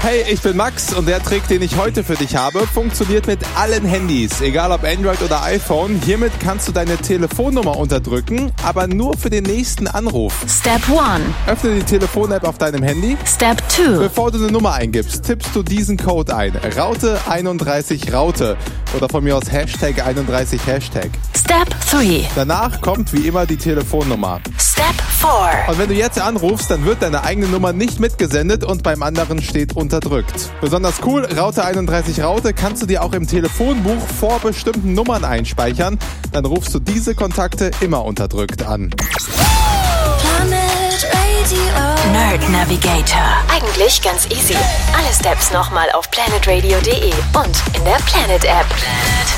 Hey, ich bin Max und der Trick, den ich heute für dich habe, funktioniert mit allen Handys, egal ob Android oder iPhone. Hiermit kannst du deine Telefonnummer unterdrücken, aber nur für den nächsten Anruf. Step 1. Öffne die Telefon-App auf deinem Handy. Step 2. Bevor du eine Nummer eingibst, tippst du diesen Code ein. Raute 31 Raute. Oder von mir aus Hashtag 31 Hashtag. Step 3. Danach kommt wie immer die Telefonnummer. Step 4. Und wenn du jetzt anrufst, dann wird deine eigene Nummer nicht mitgesendet und beim anderen steht unterdrückt. Besonders cool, Raute 31 Raute kannst du dir auch im Telefonbuch vor bestimmten Nummern einspeichern. Dann rufst du diese Kontakte immer unterdrückt an. Planet Radio. Nerd Navigator. Eigentlich ganz easy. Alle Steps nochmal auf planetradio.de und in der Planet App. Planet